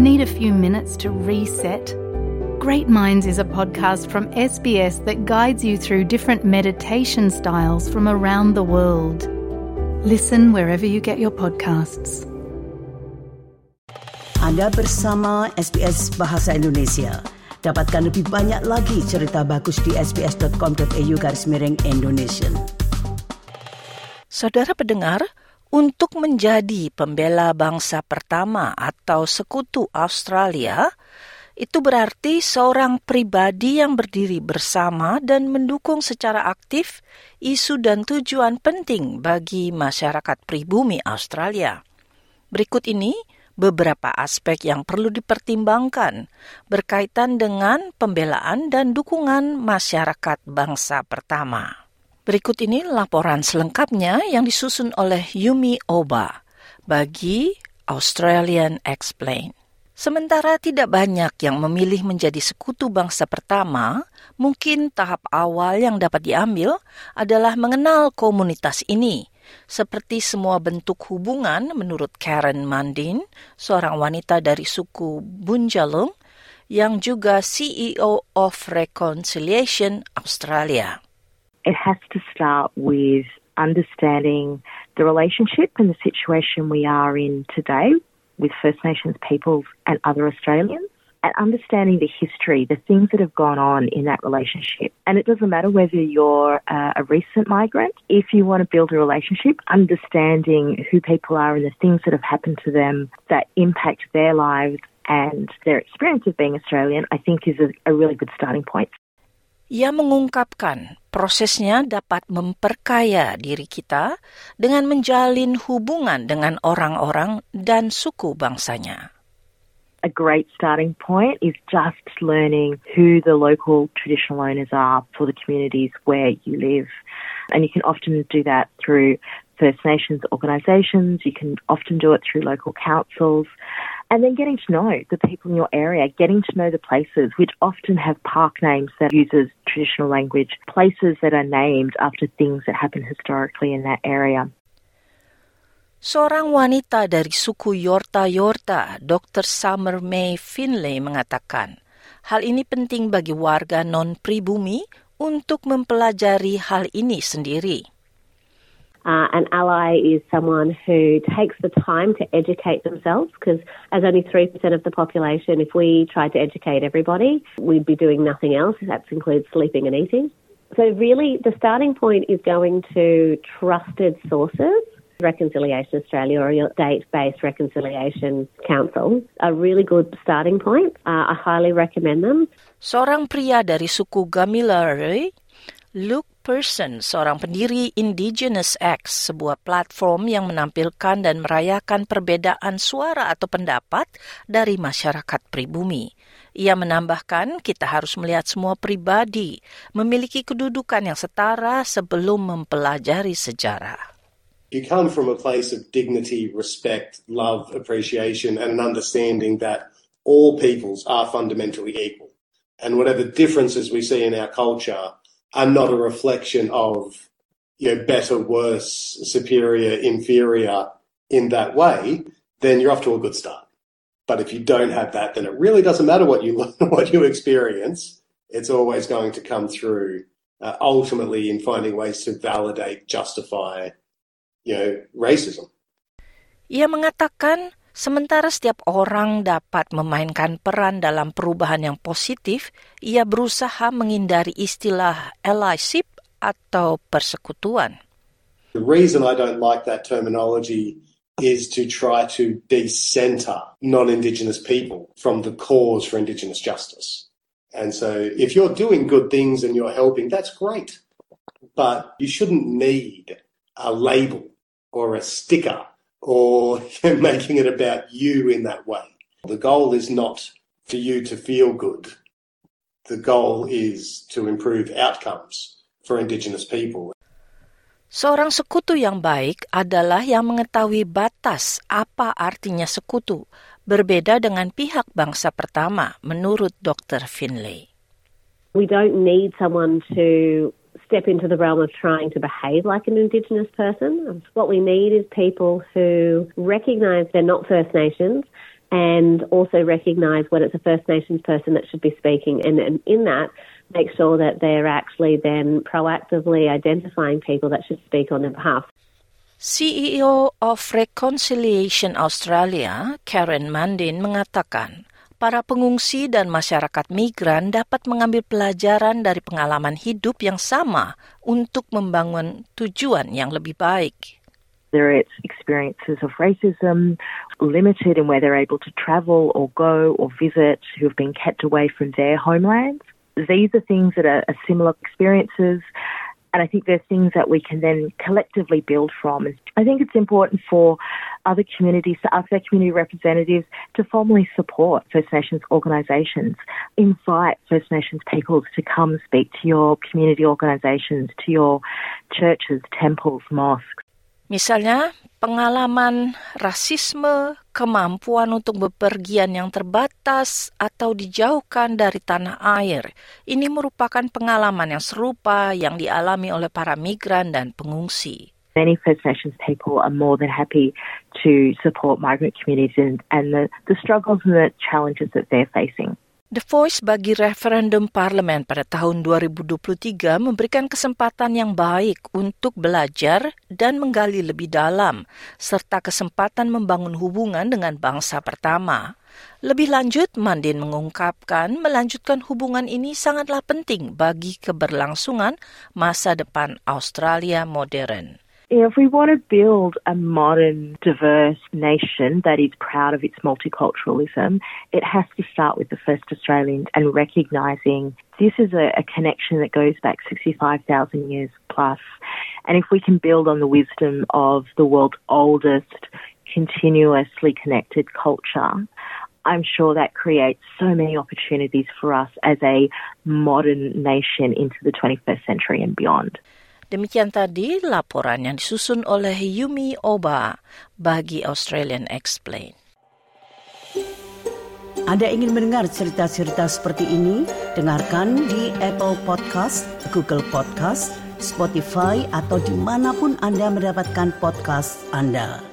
Need a few minutes to reset? Great Minds is a podcast from SBS that guides you through different meditation styles from around the world. Listen wherever you get your podcasts. Anda bersama SBS Bahasa Indonesia. Dapatkan lebih banyak lagi cerita bagus di sbs.com.au garis miring Indonesia. Saudara pendengar, untuk menjadi pembela bangsa pertama atau sekutu Australia, itu berarti seorang pribadi yang berdiri bersama dan mendukung secara aktif isu dan tujuan penting bagi masyarakat pribumi Australia. Berikut ini beberapa aspek yang perlu dipertimbangkan berkaitan dengan pembelaan dan dukungan masyarakat bangsa pertama. Berikut ini laporan selengkapnya yang disusun oleh Yumi Oba bagi Australian Explain. Sementara tidak banyak yang memilih menjadi sekutu bangsa pertama, mungkin tahap awal yang dapat diambil adalah mengenal komunitas ini. Seperti semua bentuk hubungan menurut Karen Mandin, seorang wanita dari suku Bunjalung yang juga CEO of Reconciliation Australia. it has to start with understanding the relationship and the situation we are in today with First Nations peoples and other Australians. And understanding the history, the things that have gone on in that relationship. And it doesn't matter whether you're uh, a recent migrant, if you want to build a relationship, understanding who people are and the things that have happened to them that impact their lives and their experience of being Australian, I think is a, a really good starting point. Ia mengungkapkan prosesnya dapat memperkaya diri kita dengan menjalin hubungan dengan orang-orang dan suku bangsanya. A great starting point is just learning who the local traditional owners are for the communities where you live. And you can often do that through First Nations organisations, you can often do it through local councils. And then getting to know the people in your area, getting to know the places which often have park names that uses traditional language, places that are named after things that happened historically in that area. Seorang wanita dari suku Yorta Yorta, Dr. Summer May Finlay mengatakan, hal ini penting bagi warga non-pribumi untuk mempelajari hal ini sendiri. Uh, an ally is someone who takes the time to educate themselves because, as only 3% of the population, if we tried to educate everybody, we'd be doing nothing else. That includes sleeping and eating. So, really, the starting point is going to trusted sources. Reconciliation Australia or your state based reconciliation council a really good starting point. Uh, I highly recommend them. Seorang pria dari suku Gamilaroi, Luke Person, seorang pendiri Indigenous X, sebuah platform yang menampilkan dan merayakan perbedaan suara atau pendapat dari masyarakat pribumi. Ia menambahkan kita harus melihat semua pribadi memiliki kedudukan yang setara sebelum mempelajari sejarah. You come from a place of dignity, respect, love, appreciation, and an understanding that all peoples are fundamentally equal. And whatever differences we see in our culture are not a reflection of you know better, worse, superior, inferior in that way, then you're off to a good start. But if you don't have that, then it really doesn't matter what you learn, what you experience. It's always going to come through uh, ultimately in finding ways to validate, justify, you know, racism. Ia mengatakan Sementara setiap orang dapat memainkan peran dalam perubahan yang positif, ia berusaha menghindari istilah allyship atau persekutuan. The reason I don't like that terminology is to try to decenter non-Indigenous people from the cause for Indigenous justice. And so if you're doing good things and you're helping, that's great. But you shouldn't need a label or a sticker or making it about you in that way. The goal is not for you to feel good. The goal is to improve outcomes for Indigenous people. Seorang sekutu yang baik adalah yang mengetahui batas apa artinya sekutu, berbeda dengan pihak bangsa pertama, menurut Dr. Finlay. We don't need someone to step into the realm of trying to behave like an Indigenous person. What we need is people who recognise they're not First Nations, and also recognise when it's a First Nations person that should be speaking. And, and in that, make sure that they're actually then proactively identifying people that should speak on their behalf. CEO of Reconciliation Australia, Karen Mandin, mengatakan para pengungsi dan masyarakat migran dapat mengambil pelajaran dari pengalaman hidup yang sama untuk membangun tujuan yang lebih baik. There are experiences of racism, limited in where they're able to travel or go or visit, who have been kept away from their homelands. These are things that are similar experiences And I think there's things that we can then collectively build from. I think it's important for other communities to ask community representatives to formally support First Nations organisations. Invite First Nations peoples to come speak to your community organisations, to your churches, temples, mosques. Misalnya, pengalaman rasisme, kemampuan untuk bepergian yang terbatas, atau dijauhkan dari tanah air. Ini merupakan pengalaman yang serupa yang dialami oleh para migran dan pengungsi. Many First Nations people are more than happy to support migrant communities and, and the, the struggles and the challenges that they're facing. The Voice bagi referendum parlemen pada tahun 2023 memberikan kesempatan yang baik untuk belajar dan menggali lebih dalam, serta kesempatan membangun hubungan dengan bangsa pertama. Lebih lanjut, Mandin mengungkapkan melanjutkan hubungan ini sangatlah penting bagi keberlangsungan masa depan Australia modern. If we want to build a modern, diverse nation that is proud of its multiculturalism, it has to start with the first Australians and recognising this is a, a, connection that goes back 65,000 years plus. And if we can build on the wisdom of the world's oldest, continuously connected culture, I'm sure that creates so many opportunities for us as a modern nation into the 21st century and beyond. Demikian tadi laporan yang disusun oleh Yumi Oba bagi Australian Explain. Anda ingin mendengar cerita-cerita seperti ini? Dengarkan di Apple Podcast, Google Podcast, Spotify, atau di mana pun Anda mendapatkan podcast Anda.